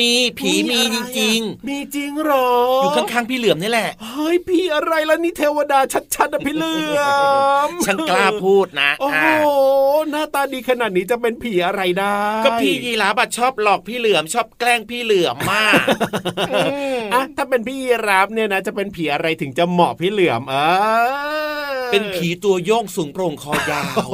มีผีมีจริง ๆ มีจริงหรอ อยู่ข้างๆพี่เหลือมนี่แหละ เฮ้ยพี่อะไรล่ะนี่เทวดาชัดๆนะพี่เหลือมฉันกล้าพูดนะ โอ้โหหน้าตาดีขนาดนี้จะเป็นผีอะไรได้ ก็พี่ยีราฟชอบหลอกพี่เหลือมชอบแกล้งพี่เหลือมมากอะถ้าเป็นพี่ยีราฟเนี่ยนะ จะเป็นผีอะไรถึงจะเหมาะพี่เหลือมเออเป็นผีตัวโยงสูงโปร่งคอยาว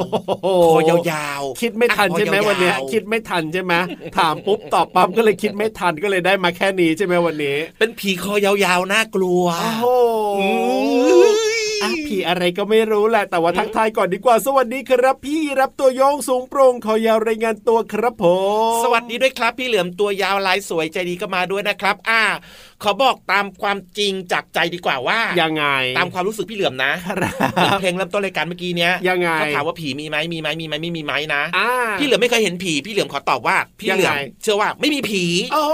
คอยาวๆคิดไม่ทันใช่ไหมวันนี้คิดไม่ทันใช่ไหมถามปุ๊บตอบปั๊บก็เลยคิดไม่ทันก็เลยได้มาแค่นี้ใช่ไหมวันนี้ เป็นผีคอยาวๆน่ากลัวโอ้โหผีอะไรก็ไม่รู้แหละ แต่ว่าทักทายก่อนดีกว่า สวัสดีครับพี่รับตัวโยงสูงโปร่งคอยาวรายงานตัวครับผม สวัสดีด้วยครับ พี่เหลือมตัวยาวลายสวยใจดีก็มาด้วยนะครับ อ่าขอบอกตามความจริงจากใจดีกว่าว่ายังไง ตามความรู้สึกพี่เหลือมนะครับเหมือนเพลงเริ่มต้นรายการเมื่อกี้เนี้ยยังไงเขาถามว่าผีมีไหมมีไหมมีไหมไม่มีไหมนะอ่าพี่เหลือมไม่เคยเห็นผีพี่เหลือมขอตอบว่าพี่ยังเหลือไงมเชื่อว่าไม่มีผี โอ้โห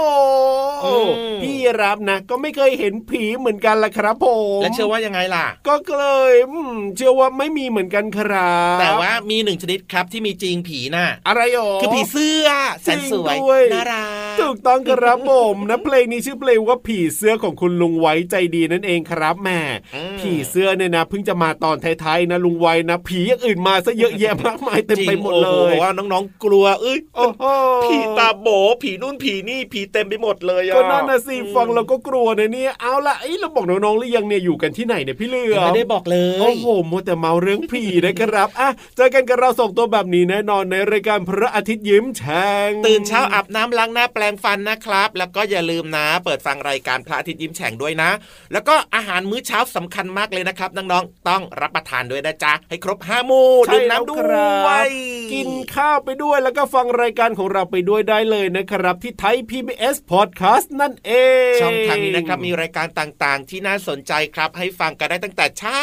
อืมพี่รับนะ ก็ไม่เคยเห็นผีเหมือนกันละครับผมและเชื่อว่ายังไงล่ะ ก็เลยอืมเชื่อว่าไม่มีเหมือนกันครับแต่ว่ามีหนึ่งชนิดครับที่มีจริงผีน่ะอะไรหรอคือผีเสื้อแสนสวยจริงด้วยน่ารักถูกต้องครับผมนะเพลงนี้ชื่อเพลงว่าผีเสื้อของคุณลุงไว้ใจดีนั่นเองครับแหม่อืมผีเสื้อเนี่ยนะเพิ่งจะมาตอนท้ายๆนะลุงไว้นะผีอย่างอื่นมาซะเยอะแยะมากมายเต็มไปหมดเลจริงโอ้ยโว่าน้องๆกลัวเอ้ยโอ้โหผีตาโบผีนู่นผีนี่ผีเต็มไปหมดเลยอะก็นั่นนะสิฟังเราก็กลัวนะเนี่ยเอาละเอ้ยเราบอกน้องๆหรือยังเนี่ยอยู่กันที่ไหนเนี่ยพี่เหลือยังไม่ได้บอกเลยโอ้โหมัวแต่เมาเรื่องผีนะครับอะเจอกันกับเราส่งตัวแบบนี้แน่นอนในรายการพระอาทิตย์ยิ้มแฉ่งตื่นเช้าอาบน้ำล้างหน้าแปลงฟันนะครับ แล้วก็อย่าลืมนะ เปิดฟังรายการพระอาทิตย์ยิ้มแฉ่งด้วยนะ แล้วก็อาหารมื้อเช้าสำคัญมากเลยนะครับน้องๆต้องรับประทานด้วยนะจ๊ะให้ครบห้าหมู่ใช่ดื่มน้ำด้แล้ววครับยกินข้าวไปด้วยแล้วก็ฟังรายการของเราไปด้วยได้เลยนะครับ ที่ไทย PBS Podcast นั่นเอง ช่องทางนี้นะครับมีรายการต่างๆ ที่น่าสนใจครับ ให้ฟังกันได้ตั้งแต่เช้า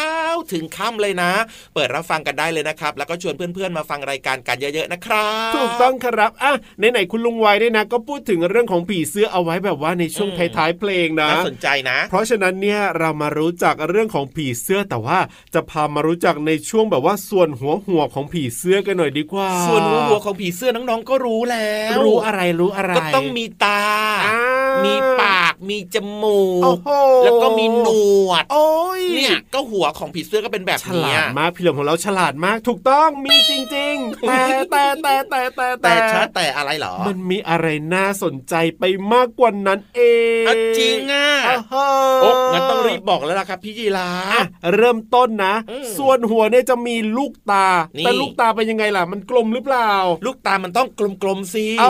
ถึงค่ำเลยนะ เปิดรับฟังกันได้เลยนะครับ แล้วก็ชวนเพื่อนๆมาฟังรายการกันเยอะๆนะครับถูกต้องครับอะไหนๆคุณลุงไว้เนี่ยนะ ก็พูดถึงเรื่องของผีเสื้อเอาไว้แบบว่าในช่วงท้ายๆเพลงนะน่าสนใจนะ เพราะฉะนั้นเนี่ยเรามารู้จักเรื่องของผีเสื้อแต่ว่าจะพามารู้จักในช่วงแบบว่าส่วนหัวหัวของผีเสื้อกันหน่อยดีกว่า ส่วนหัวหัวของผีเสื้อน้องๆก็รู้แล้ว รู้อะไรรู้อะไรก็ต้องมีตาอ่ามีปาก มีจมูโอ้กโหแล้วก็มีหนวดโอ้ยเนี่ยก็หัวของผีเสื้อก็เป็นแบบฉนี้ลาดอะมากพี่เหลือมของเราฉลาดมากถูกต้องมีจริง ๆ แต่แต่แต่แต่แต่แต่ช้าแต่อะไรเหรอ มันมีอะไรน่าสนใจไปมากกว่านั้นเองอะจริงอะอ้าวโอ้งั้นต้องรีบบอกแล้วล่ะครับพี่ยีราอะฟเริ่มต้นนะอืมส่วนหัวเนี่ยจะมีลูกตานี่แต่ลูกตาเป็นยังไงล่ะ มันกลมหรือเปล่า ลูกตามันต้องกลมๆสิเอ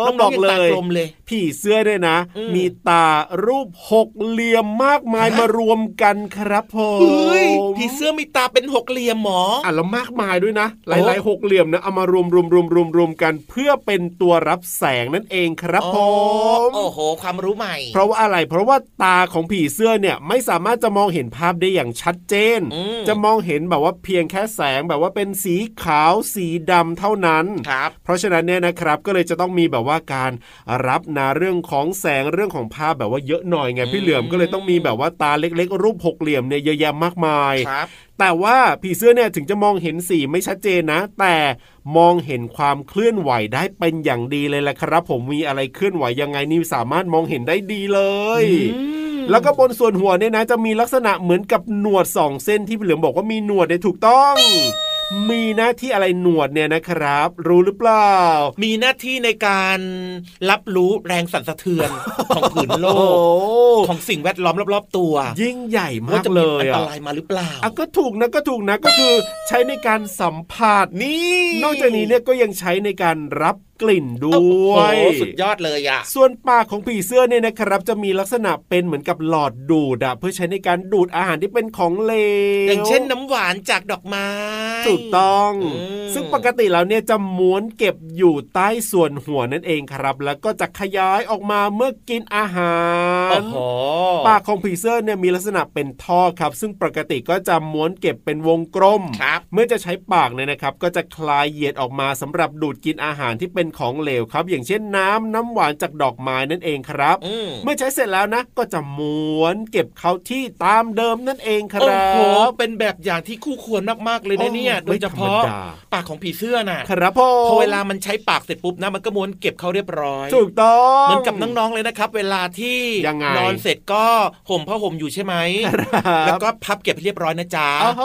อน้บอองกๆยังเลตายกลมเลย ผีเสื้อเนี่ยนะอืมมีตารูปหกเหลี่ยมมากมายฮะมารวมกันครับผมเฮ้ยผีเสื้อมีตาเป็นหกเหลี่ยมหมออะแล้วมากมายด้วยนะหโอ้ลายๆหกเหลี่ยมนะเอามารวมรวมรวมรวมรวมกันเพื่อเป็นตัวรับแสงนั่นเองครับผอ๋อมโอ้โห ความรู้ใหม่ เพราะว่าอะไรเพราะว่าตาของผีเสื้อเนี่ยไม่สามารถจะมองเห็นภาพได้อย่างชัดเจนอืมจะมองเห็นแบบว่าเพียงแค่แสงแบบว่าเป็นสีขาวสีดำเท่านั้นครับเพราะฉะนั้นเนี่ยนะครับก็เลยจะต้องมีแบบว่าการรับนาเรื่องของแสงเรื่องของภาพแบบว่าเยอะหน่อยไงพี่เหลือมก็เลยต้องมีแบบว่าตาเล็กๆ รูปหกเหลี่ยมเนี่ยเยอะแยะมากมายครับแต่ว่าผีเสื้อเนี่ยถึงจะมองเห็นสีไม่ชัดเจนนะ แต่มองเห็นความเคลื่อนไหวได้เป็นอย่างดีเลยแหละครับ ผมมีอะไรเคลื่อนไหวยังไงนี่สามารถมองเห็นได้ดีเลยอืมแล้วก็บนส่วนหัวเนี่ยนะจะมีลักษณะเหมือนกับหนวดสองเส้นที่พี่เหลือมบอกว่ามีหนวดเนี่ยถูกต้อง มีหน้าที่อะไรหนวดเนี่ยนะครับ รู้หรือเปล่า มีหน้าที่ในการรับรู้แรงสั่นสะเทือนของผืนโลโอ้กของสิ่งแวดล้อมรอบๆตัว ยิ่งใหญ่มาว่ากจะเลมียอันตอะรายมาหรือเปล่าอะก็ถูกนะก็ถูกนะก็คือใช้ในการสัมผัสนี่ นอกจากนี้เนี่ยก็ยังใช้ในการรับกลิ่นด้โอ้วโหยสุดยอดเลยอะส่วนปากของผีเสื้อเนี่ยนะครับ จะมีลักษณะเป็นเหมือนกับหลอดดูดอะเพื่อใช้ในการดูดอาหารที่เป็นของเหลวอย่างเช่นน้ำหวานจากดอกไม้ถูกต้องอืมซึ่งปกติแล้วเนี่ยจะม้วนเก็บอยู่ใต้ส่วนหัวนั่นเองครับ แล้วก็จะขยายออกมาเมื่อกินอาหารโอ้โหปากของผีเสื้อเนี่ยมีลักษณะเป็นท่อครับ ซึ่งปกติก็จะม้วนเก็บเป็นวงกลมครับเมื่อจะใช้ปากเนี่ยนะครับ ก็จะคลายเหยียดออกมาสำหรับดูดกินอาหารที่เป็นของเหลวครับ อย่างเช่นน้ำน้ำหวานจากดอกไม้นั่นเองครับอืมเมื่อใช้เสร็จแล้วนะ ก็จะม้วนเก็บเข้าที่ตามเดิมนั่นเองคโอ้รับโหเป็นแบบอย่างที่คู่ควรมากๆเลยนะเนี่ยโอ้โดยเฉพาะไม่ธรรมดาปากของผีเสื้อน่ะครับพ่อพอเวลามันใช้ปากเสร็จปุ๊บนะมันก็ม้วนเก็บเขาเรียบร้อยถูกต้องเหมือนกับน้องๆเลยนะครับ เวลาที่ยังไงนอนเสร็จก็ห่มผ้าห่มอยู่ใช่ไหมครับแล้วก็พับเก็บให้เรียบร้อยนะจ๊ะโอ้โห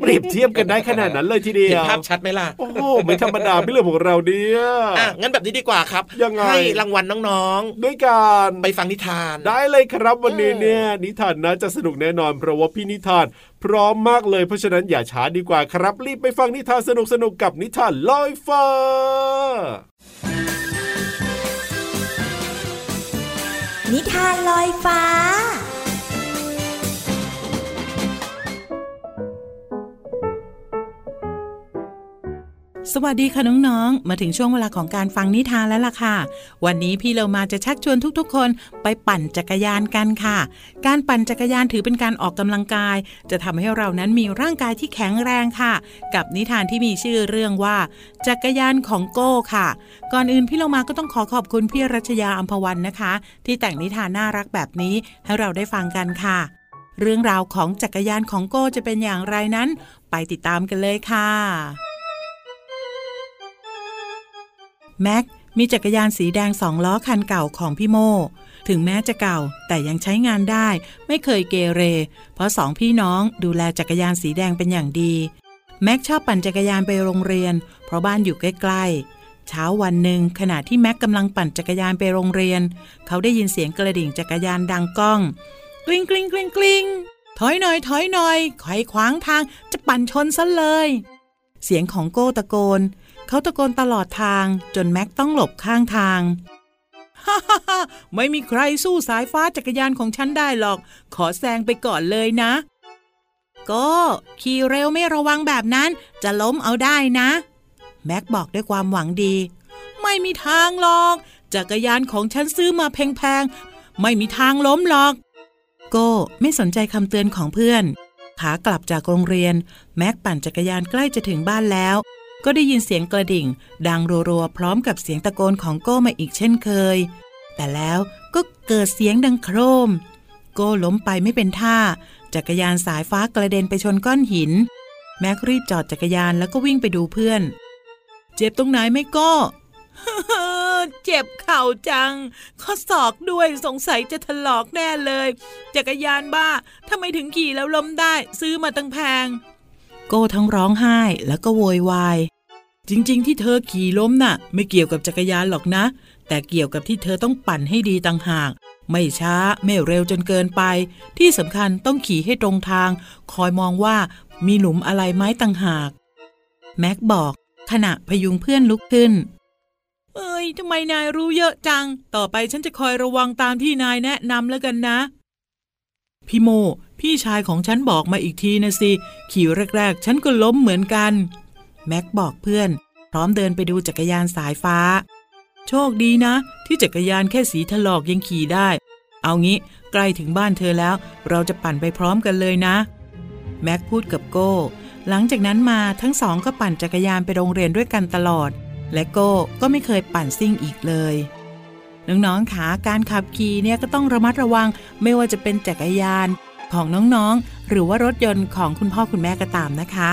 เปรียบเทียบกันได้ขนาดนั้นเลยทีเดียวเห็นภาพชัดไหมล่ะโอ้โหไม่ธรรมดาพี่เหลือของเราเนี่ยอะงั้นแบบนี้ดีกว่าครับยังไงให้รางวัลน้องด้วยการๆไปฟังนิทาน ได้เลยครับวันนี้เออเนี่ยนิทานน่าจะสนุกแน่นอนเพราะว่าพี่นิทาน พร้อมมากเลยเพราะฉะนั้นอย่าช้าดีกว่าครับ รีบไปฟังนิทานสนุกๆกับนิทานลอยฟ้านิทานลอยฟ้า สวัสดีค่ะน้องๆ มาถึงช่วงเวลาของการฟังนิทานแล้วล่ะค่ะ วันนี้พี่เรามาจะชักชวนทุกๆ คนไปปั่นจักรยานกันค่ะ การปั่นจักรยานถือเป็นการออกกำลังกาย จะทำให้เรานั้นมีร่างกายที่แข็งแรงค่ะ กับนิทานที่มีชื่อเรื่องว่า จักรยานของโก้ค่ะ ก่อนอื่นพี่เรามาก็ต้องขอขอบคุณพี่รัชยาอัมพวันนะคะ ที่แต่งนิทานน่ารักแบบนี้ให้เราได้ฟังกันค่ะ เรื่องราวของจักรยานของโก้จะเป็นอย่างไรนั้น ไปติดตามกันเลยค่ะ แม็กมีจักรยานสีแดงสองล้อคันเก่าของพี่โม ถึงแม้จะเก่าแต่ยังใช้งานได้ ไม่เคยเกเร เพราะสองพี่น้องดูแลจักรยานสีแดงเป็นอย่างดี แม็กชอบปั่นจักรยานไปโรงเรียน เพราะบ้านอยู่ใกล้ๆ เช้าวันหนึ่งขณะที่แม็กกำลังปั่นจักรยานไปโรงเรียน เขาได้ยินเสียงกระดิ่งจักรยานดังก้อง กลิ้งกลิ้งกลิ้งกลิ้งถอยหน่อยถอยหน่อยใครขวางทางจะปั่นชนซะเลย เสียงของโก้ตะโกน เขาตะโกนตลอดทางจนแม็กต้องหลบข้างทาง ฮ่าฮ่าไม่มีใครสู้สายฟ้าจักรยานของฉันได้หรอก ขอแซงไปก่อนเลยนะ ก็ ขี่เร็วไม่ระวังแบบนั้นจะล้มเอาได้นะ แม็กบอกด้วยความหวังดี ไม่มีทางหรอก จักรยานของฉันซื้อมาแพงๆ ไม่มีทางล้มหรอก โก้ไม่สนใจคำเตือนของเพื่อน ขากลับจากโรงเรียน แม็กปั่นจักรยานใกล้จะถึงบ้านแล้ว ก็ได้ยินเสียงกระดิ่ง ดังรัวๆพร้อมกับเสียงตะโกนของโก้มาอีกเช่นเคย แต่แล้วก็เกิดเสียงดังโครม โก้ล้มไปไม่เป็นท่า จักรยานสายฟ้ากระเด็นไปชนก้อนหิน แม็กรีบจอดจักรยานแล้วก็วิ่งไปดูเพื่อน เจ็บตรงไหนไหมโก้เจ็บเข่าจัง ข้อศอกด้วยสงสัยจะถลอกแน่เลย จักรยานบ้าทำไมถึงขี่แล้วล้มได้ ซื้อมาตั้งแพง โก้ทั้งร้องไห้แล้วก็โวยวาย จริงๆ ที่เธอขี่ล้มน่ะ ไม่เกี่ยวกับจักรยานหรอกนะ แต่เกี่ยวกับที่เธอต้องปั่นให้ดีต่างหาก ไม่ช้าไม่เร็วจนเกินไป ที่สำคัญต้องขี่ให้ตรงทาง คอยมองว่ามีหลุมอะไรไหมต่างหาก แม็กบอกขณะพยุงเพื่อนลุกขึ้น เอ้ยทำไมนายรู้เยอะจัง ต่อไปฉันจะคอยระวังตามที่นายแนะนำแล้วกันนะ พี่โม พี่ชายของฉันบอกมาอีกทีนะสิ ขี่แรก ๆ ฉันก็ล้มเหมือนกัน แม็กบอกเพื่อน พร้อมเดินไปดูจักรยานสายฟ้า โชคดีนะ ที่จักรยานแค่สีถลอกยังขี่ได้ เอางี้ใกล้ถึงบ้านเธอแล้ว เราจะปั่นไปพร้อมกันเลยนะ แม็กพูดกับโก้ หลังจากนั้นมาทั้งสองก็ปั่นจักรยานไปโรงเรียนด้วยกันตลอด และโก้ก็ไม่เคยปั่นซิ่งอีกเลยน้องๆขาการขับขี่เนี่ยก็ต้องระมัดระวังไม่ว่าจะเป็นจักรยานของน้องๆ หรือว่ารถยนต์ของคุณพ่อคุณแม่ก็ตามนะคะ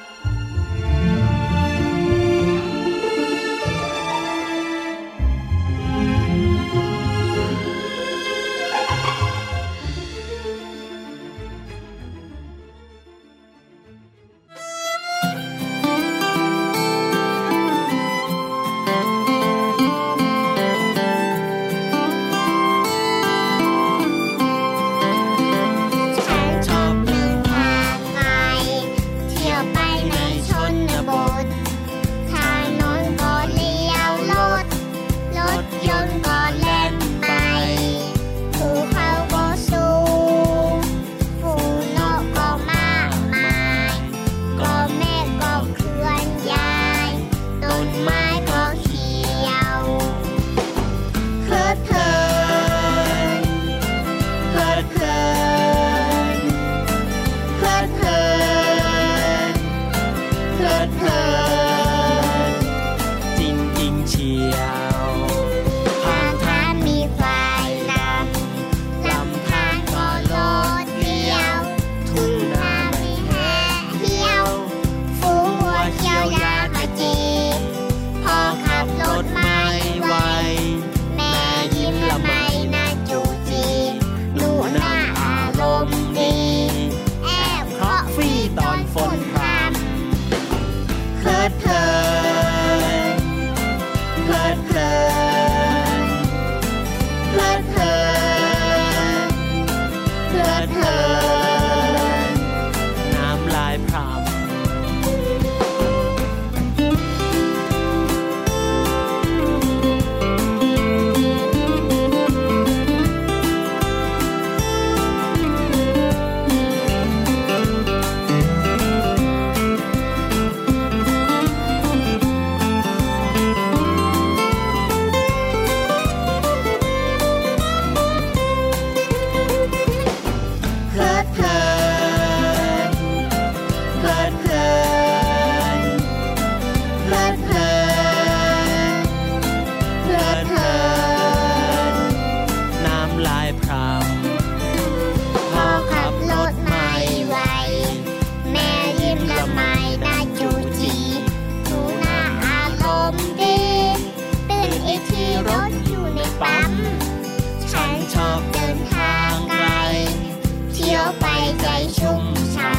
ใจชุ่มช่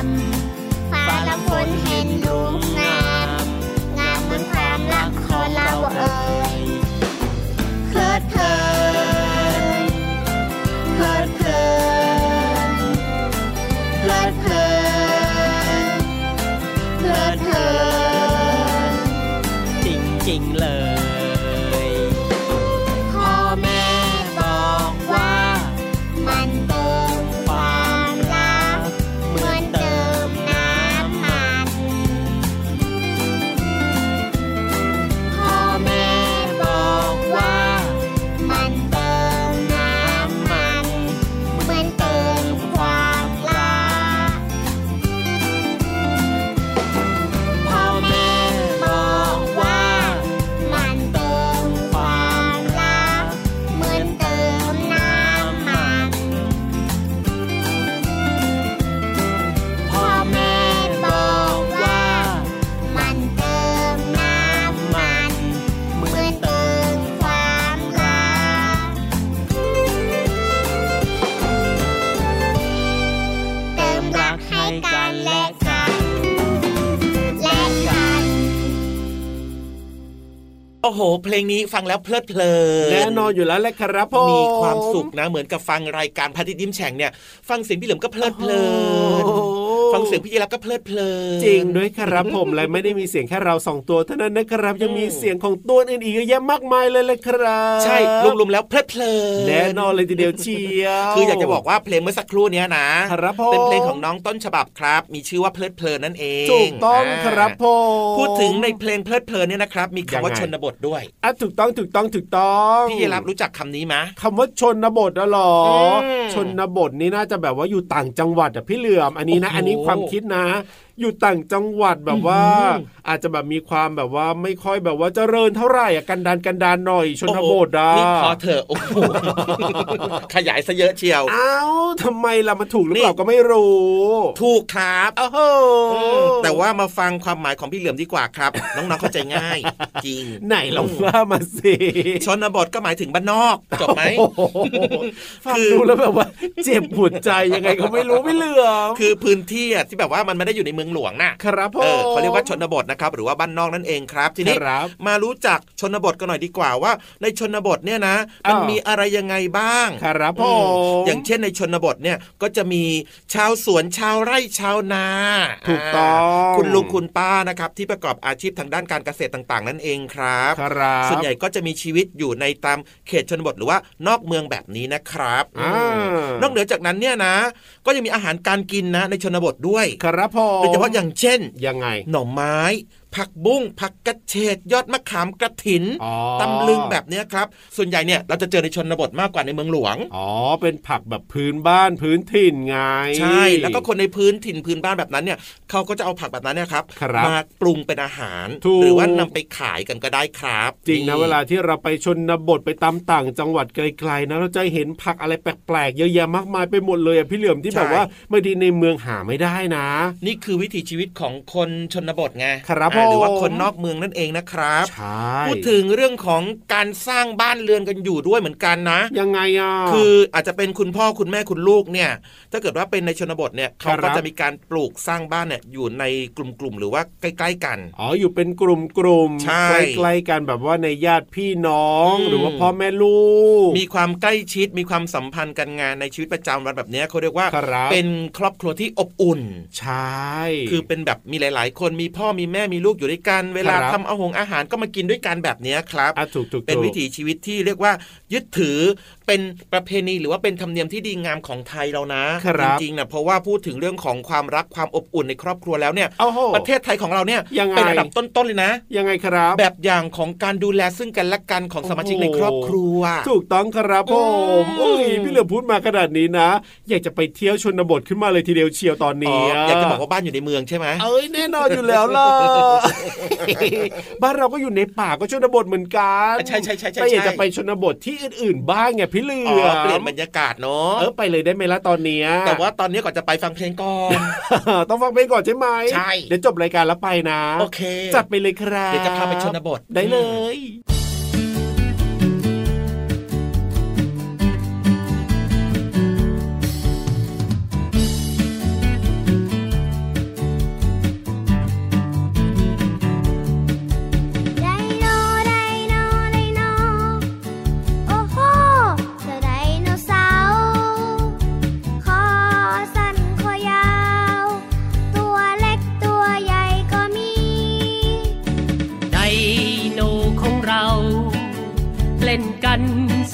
ำฟ้าละฝนเห็นดูงาม งามบนความรักของเราเอ่ เพลงนี้ฟังแล้วเพลิดเพลินแน่นอนอยู่แล้วแหละครับผมมีความสุขนะเหมือนกับฟังรายการพระอาทิตย์ยิ้มแฉ่งเนี่ย ฟังเสียงพี่เหลิมก็เพลิดเพลินโอ้โห ฟังเสียงพี่ยีรับก็เพลิดเพลินจริงด้วยครับผมและไม่ได้มีเสียงแค่เราสองตัวเท่านั้นนะครับยังมีเสียงของตัวอื่นอีกเยอะแยะมากมายเลยแหละครับ ใช่รวมๆแล้วเพลิดเพลินแน่นอนเลยทีเดียวเชียวคืออยากจะบอกว่าเพลงเมื่อสักครู่เนี้ยนะครับผมเป็นเพลงของน้องต้นฉบับครับ มีชื่อว่าเพลิดเพลินนั่นเองถูกต้องาครับผมพูดถึงในเพลงเพลิดเพลินเนี่ยนะครับ มีคำว่ายังไงชนบทด้วยอะถูกต้องถูกต้องถูกต้องพี่ยีรับรู้จักคำนี้ไหมคำว่าชนบทอะเหรออมชนบทนี่น่าจะแบบว่าอยู่ต่างจังหวัดอะพี่เหลือมอันนี้นะโอ้โหอันนี้ความคิดนะ อยู่ต่างจังหวัดแบบว่าอื้อหืออาจจะแบบมีความแบบว่าไม่ค่อยแบบว่าเจริญเท่าไหร่อะกันดานกันดานหน่อยชนบทอะนี่พอเถอะโอ้โหขยายซะเยอะเชียวอ้าวทำไมล่ะมันถูกหรือนี่เปล่าก็ไม่รู้ ถูกครับโอ้โหอืมแต่ว่ามาฟังความหมายของพี่เหลือมดีกว่าครับ น้องๆเข้าใจง่าย จริง ไหนลองว่ามาสิชนบทก็หมายถึงบ้านนอกจบไหมโอ้โหฟังดูแล้วแบบว่า เจ็บหัวใจยังไงก็ไม่รู้ไม่เหลือมคือพื้นที่อะที่แบบว่ามันไม่ได้อยู่ในเมืองหลวงน่ะครับผมเออเขาเรียกว่าชนบทนะครับหรือว่าบ้านนอกนั่นเองครับทีนี้ครับมารู้จักชนบทกันหน่อยดีกว่าว่า ในชนบทเนี่ยนะมันอ้าวมีอะไรยังไงบ้าง ครับผอืมอย่างเช่นในชนบทเนี่ยก็จะมีชาวสวนชาวไร่ชาวนาถูกต้องคุณลุงคุณป้านะครับที่ประกอบอาชีพทางด้านการเกษตรต่างๆ นั่นเองครับครับส่วนใหญ่ก็จะมีชีวิตอยู่ในตามเขตชนบทหรือว่านอกเมืองแบบนี้นะครับอ่านอกเหนือจากนั้นเนี่ยนะ ก็ยังมีอาหารการกินนะในชนบทด้วย ครับผมโดยเฉพาะอย่างเช่นยังไงหน่อไม้ ผักบุ้งผักกระเฉดยอดมะขามกระถินอ๋อตำลึงแบบเนี้ยครับ ส่วนใหญ่เนี่ยเราจะเจอในชนบทมากกว่าในเมืองหลวง อ๋อ เป็นผักแบบพื้นบ้านพื้นถิ่นไง ใช่ แล้วก็คนในพื้นถิ่นพื้นบ้านแบบนั้นเนี่ยเขาก็จะเอาผักแบบนั้นเนี่ยครับครับมาปรุงเป็นอาหารถูกหรือว่านำไปขายกันก็ได้ครับ จริงนะเวลาที่เราไปชนบทไปตามต่างจังหวัดไกลๆนะเราจะเห็นผักอะไรแปลกๆเยอะแยะมากมายไปหมดเลยอะพี่เหลือมที่แบบว่าบางทีในเมืองหาไม่ได้นะ นี่คือวิถีชีวิตของคนชนบทไง ครับอ่าหรือว่าผมคนนอกเมืองนั่นเองนะครับใช่พูดถึงเรื่องของการสร้างบ้านเรือนกันอยู่ด้วยเหมือนกันนะ ยังไงอะคืออาจจะเป็นคุณพ่อคุณแม่คุณลูกเนี่ย ถ้าเกิดว่าเป็นในชนบทเนี่ยครับเขาก็จะมีการปลูกสร้างบ้านเนี่ยอยู่ในกลุ่มๆหรือว่าใกล้ ๆ กันอ๋ออยู่เป็นกลุ่มกลุ่มๆใช่ใกล้ๆกันแบบว่าในญาติพี่น้องอืมหรือว่าพ่อแม่ลูก มีความใกล้ชิดมีความสัมพันธ์กันงานในชีวิตประจำวันแบบเนี้ยเขาเรียกว่าครับเป็นครอบครัวที่อบอุ่น ใช่ คือเป็นแบบมีหลาย ๆ คนมีพ่อมีแม่มีลูกอยู่ด้วยกันเวลาครับทำเอาหงอาหารก็มากินด้วยกันแบบเนี้ยครับอะถูกถูกเป็นถูกวิถีชีวิตที่เรียกว่ายึดถือเป็นประเพณีหรือว่าเป็นธรรมเนียมที่ดีงามของไทยเรานะครับจริงๆนะเพราะว่าพูดถึงเรื่องของความรักความอบอุ่นในครอบครัวแล้วเนี่ยโอ้โหประเทศไทยของเราเนี่ยยังไงเป็นอันดับต้นๆเลยนะ ยังไงครับ แบบอย่างของการดูแลซึ่งกันและกันของสมาชิกในครอบครัว ถูกต้องครับผมอืมโอ้ยพี่เหลือพูดมาขนาดนี้นะ อยากจะไปเที่ยวชนบทขึ้นมาเลยทีเดียวเชียวตอนอ๋อนี้อยากจะบอกว่าบ้านอยู่ในเมืองใช่ไหมเอ้ยแน่นอนอยู่แล้วล่ะบ้านเราก็อยู่ในป่าก็ชนบทเหมือนกันใช่ใช่ใช่ใช่แต่อยากใช่จะไปชนบทที่อื่นๆบ้างไงพี่เหลือ๋ออเปลี่ยนบรรยากาศเนาะเออไปเลยได้ไหมล่ะตอนเนี้ยแต่ว่าตอนนี้ก่อนจะไปฟังเพลงก่อนต้องฟังเพลงก่อนใช่ไหมใช่เดี๋ยวจบรายการแล้วไปนะ โอเคจัดไปเลยครับเดี๋ยวจะพาไปชนบทได้เลย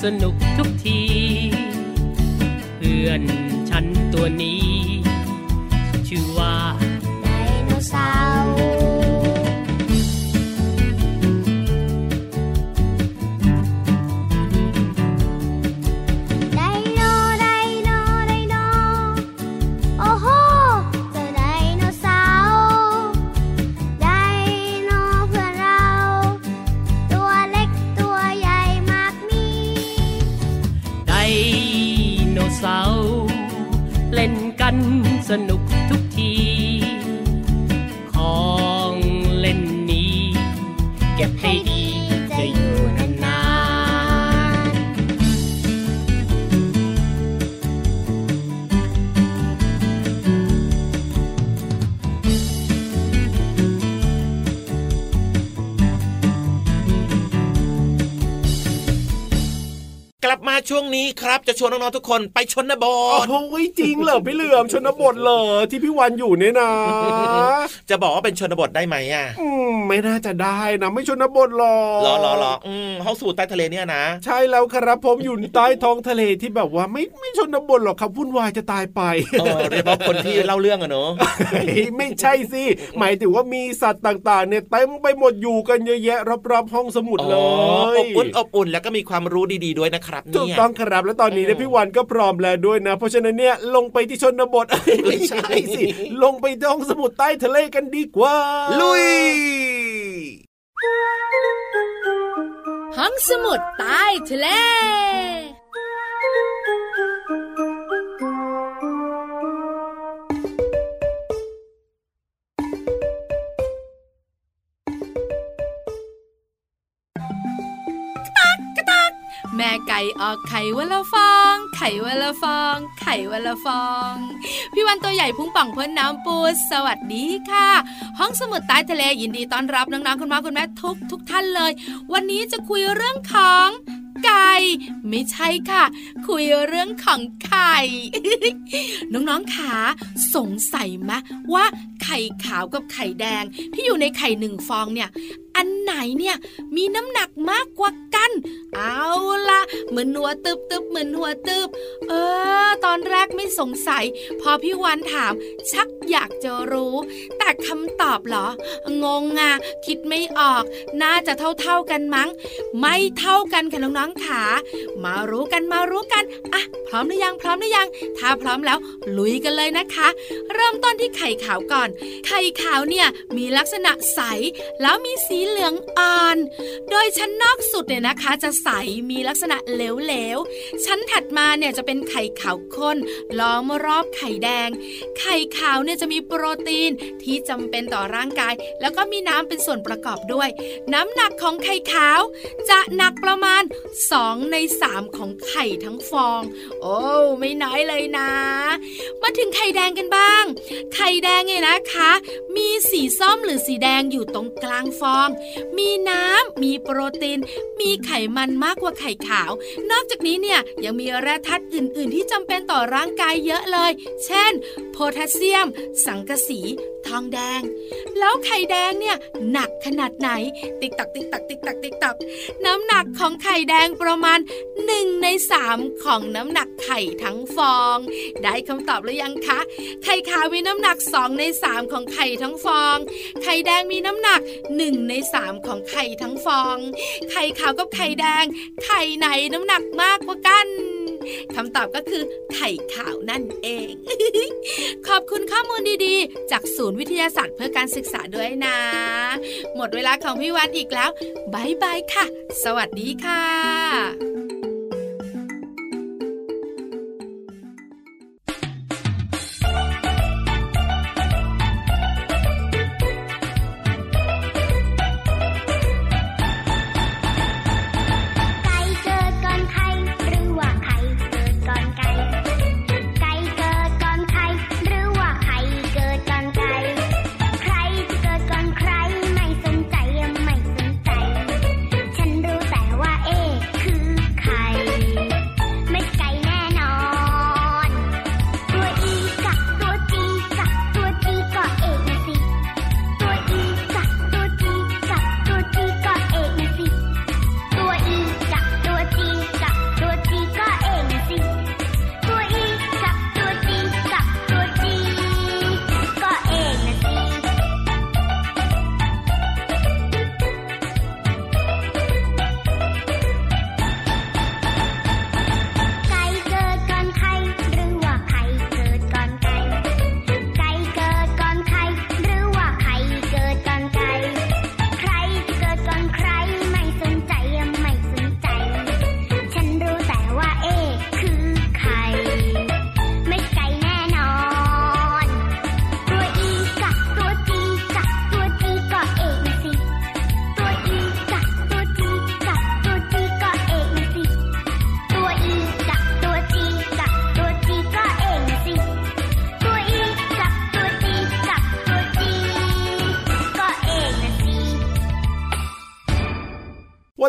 สนุกทุกที เพื่อนฉันตัวนี้ ชื่อว่าไดโนเสาร์ สนุ ช่วงนี้ครับจะชวนน้องๆทุกคนไปชนบทโอ้ยจริงเหรอพี่เหลือมชนบทเหรอที่พี่วันอยู่เนี่ยนะ จะบอกว่าเป็นชนบทได้ไหมอะอืมไม่น่าจะได้นะไม่ชนบทหรอกรอรอรออืมห้องสูตรใต้ทะเลเนี่ยนะ ใช่แล้วครับผมอยู่ใต้ท้องทะเลที่แบบว่าไม่ไม่ชนบทหรอกครับวุ่นวายจะตายไปเออโดยเฉพาะคนที่เล่าเรื่องอะเนอะเฮ้ยไม่ใช่สิหมายถึงว่ามีสัตว์ต่างๆ เนี่ยเต็มไปหมดอยู่กันเยอะแยะรอบๆห้องสมุดเลอ๋อยอบอุ่นอบอุ่นแล้วก็มีความรู้ดี ๆด้วยนะครับถูกเนี่ยต้องครับแล้วตอนนี้เนี่ยเออพี่วันก็พร้อมแล้วด้วยนะ เพราะฉะนั้นเนี่ยลงไปที่ชนบทไม่ใช่สิลงไปที่ห้องสมุดใต้ทะเลกันดีกว่า ลุยห้องสมุดใต้ทะเล ก่ออกไข่วันละฟอง ไข่วันละฟอง ไข่วันละฟอง พี่วันตัวใหญ่พุ่งป่องพ้นน้ำปูสวัสดีค่ะ ห้องสมุดใต้ทะเลยินดีต้อนรับน้องๆคุณพ่อคุณแม่ทุกทุกท่านเลย วันนี้จะคุยเรื่องของไก่ไม่ใช่ค่ะ คุยเรื่องของไข่ น้องๆขาสงสัยไหมว่าไข่ขาวกับไข่แดงที่อยู่ในไข่หนึ่งฟองเนี่ย อันไหนเนี่ย มีน้ำหนักมากกว่ากัน เอาละเหมือนหัวตึบตึบเหมือนหัวตึบ เออ ตอนแรกไม่สงสัย พอพี่วันถาม ชักอยากจะรู้ แต่คำตอบเหรอ งงอะคิดไม่ออก น่าจะเท่าๆกันมั้ง ไม่เท่ากันค่ะน้องๆขามารู้กันมารู้กันอะพร้อมหรือยังพร้อมหรือยัง ถ้าพร้อมแล้ว ลุยกันเลยนะคะ เริ่มต้นที่ไข่ขาวก่อน ไข่ขาวเนี่ยมีลักษณะใสแล้วมีสีเหลืองอ่อน โดยชั้นนอกสุดเนี่ยนะคะ จะใสมีลักษณะเหลวๆ ชั้นถัดมาเนี่ยจะเป็นไข่ขาวข้นล้อมรอบไข่แดง ไข่ขาวเนี่ยจะมีโปรตีนที่จำเป็นต่อร่างกาย แล้วก็มีน้ำเป็นส่วนประกอบด้วย น้ำหนักของไข่ขาว จะหนักประมาณ 2 ใน 3 ของไข่ทั้งฟอง โอ้ไม่น้อยเลยนะ มาถึงไข่แดงกันบ้าง ไข่แดงเนี่ยนะคะ มีสีส้มหรือสีแดงอยู่ตรงกลางฟองมีน้ำ มีโปรตีน มีไขมันมากกว่าไข่ขาว นอกจากนี้เนี่ยยังมีแร่ธาตุอื่น ๆ ที่จำเป็นต่อร่างกายเยอะเลย เช่น โพแทสเซียม สังกะสี ทองแดง แล้วไข่แดงเนี่ยหนักขนาดไหน ติ๊กตักติ๊กตักติ๊กตักติ๊กตักน้ำหนักของไข่แดงประมาณ1ใน3ของน้ำหนักไข่ทั้งฟอง ได้คำตอบหรือยังคะ ไข่ขาวมีน้ำหนัก2ใน3ของไข่ทั้งฟอง ไข่แดงมีน้ำหนัก1ใน3ของไข่ทั้งฟอง ไข่ขาวกับไข่แดง ไข่ไหนน้ำหนักมากกว่ากัน คำตอบก็คือไข่ขาวนั่นเอง ขอบคุณข้อมูลดีๆ จากศูนย์วิทยาศาสตร์เพื่อการศึกษาด้วยนะ หมดเวลาของพี่วันอีกแล้วบายบายค่ะ สวัสดีค่ะ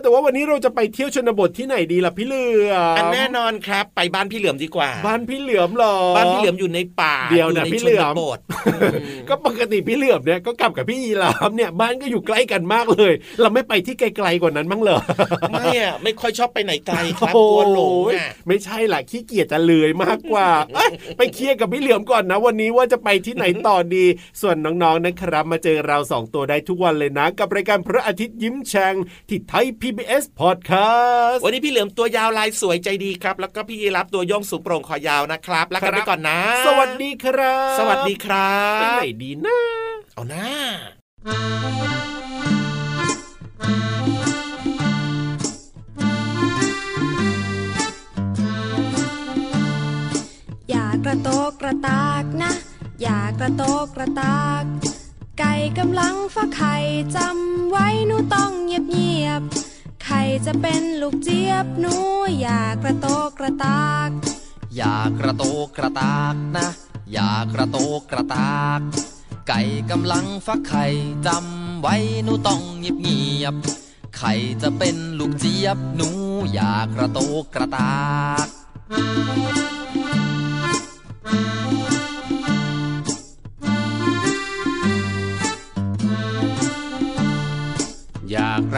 แต่ว่าวันนี้เราจะไปเที่ยวชนบทที่ไหนดีล่ะพี่เหลือมอันแน่นอนครับ ไปบ้านพี่เหลือมดีกว่า บ้านพี่เหลือมเหรอ บ้านพี่เหลือมอยู่ในป่าเดี๋ยวนะอใพี่เหลือมชนบทก็ปกติพี่เหลือมเนี่ยก็กลับกับพี่ยีรามเนี่ยบ้านก็อยู่ใกล้กันมากเลย เราไม่ไปที่ไกลๆกว่านั้นบ้างเหรอไม่อะไม่ค่อยชอบไปไหนไกลครับกลัวหลงโอ้ยอะไม่ใช่ล่ะขี้เกียจจะเลยมากกว่าเอ้ยไปเคลียร์กับพี่เหลือมก่อนนะ วันนี้ว่าจะไปที่ไหนต่อดี ส่วนน้องๆนะครับ มาเจอเราสองตัวได้ทุกวันเลยนะ กับรายการพระอาทิตย์ยิ้มแฉ่งที่ไทย PBS Podcast วันนี้พี่เหลือมตัวยาวลายสวยใจดีครับ แล้วก็พี่ยีรับตัวโย่องสูงโปร่งคอยาวนะครับแล้วกันไปก่อนนะ สวัสดีครับ สวัสดีครัไปบไหนดีนะ เอาหน้าอย่ากระโตกกระตากนะ อย่ากระโตกกระตาก ไก่กำลังฟักไข่จำไว้หนูต้องเงียบเงียบๆไข่ จะเป็นลูกเจี๊ยบหนูอย่ากระโตกกระตาก อย่ากระโตกกระตากนะ อย่ากระโตกกระตาก ไก่กำลังฟักไข่จำไว้หนูต้องเงียบเงียบไข่จะเป็นลูกเจี๊ยบหนูอย่ากระโตกกระตาก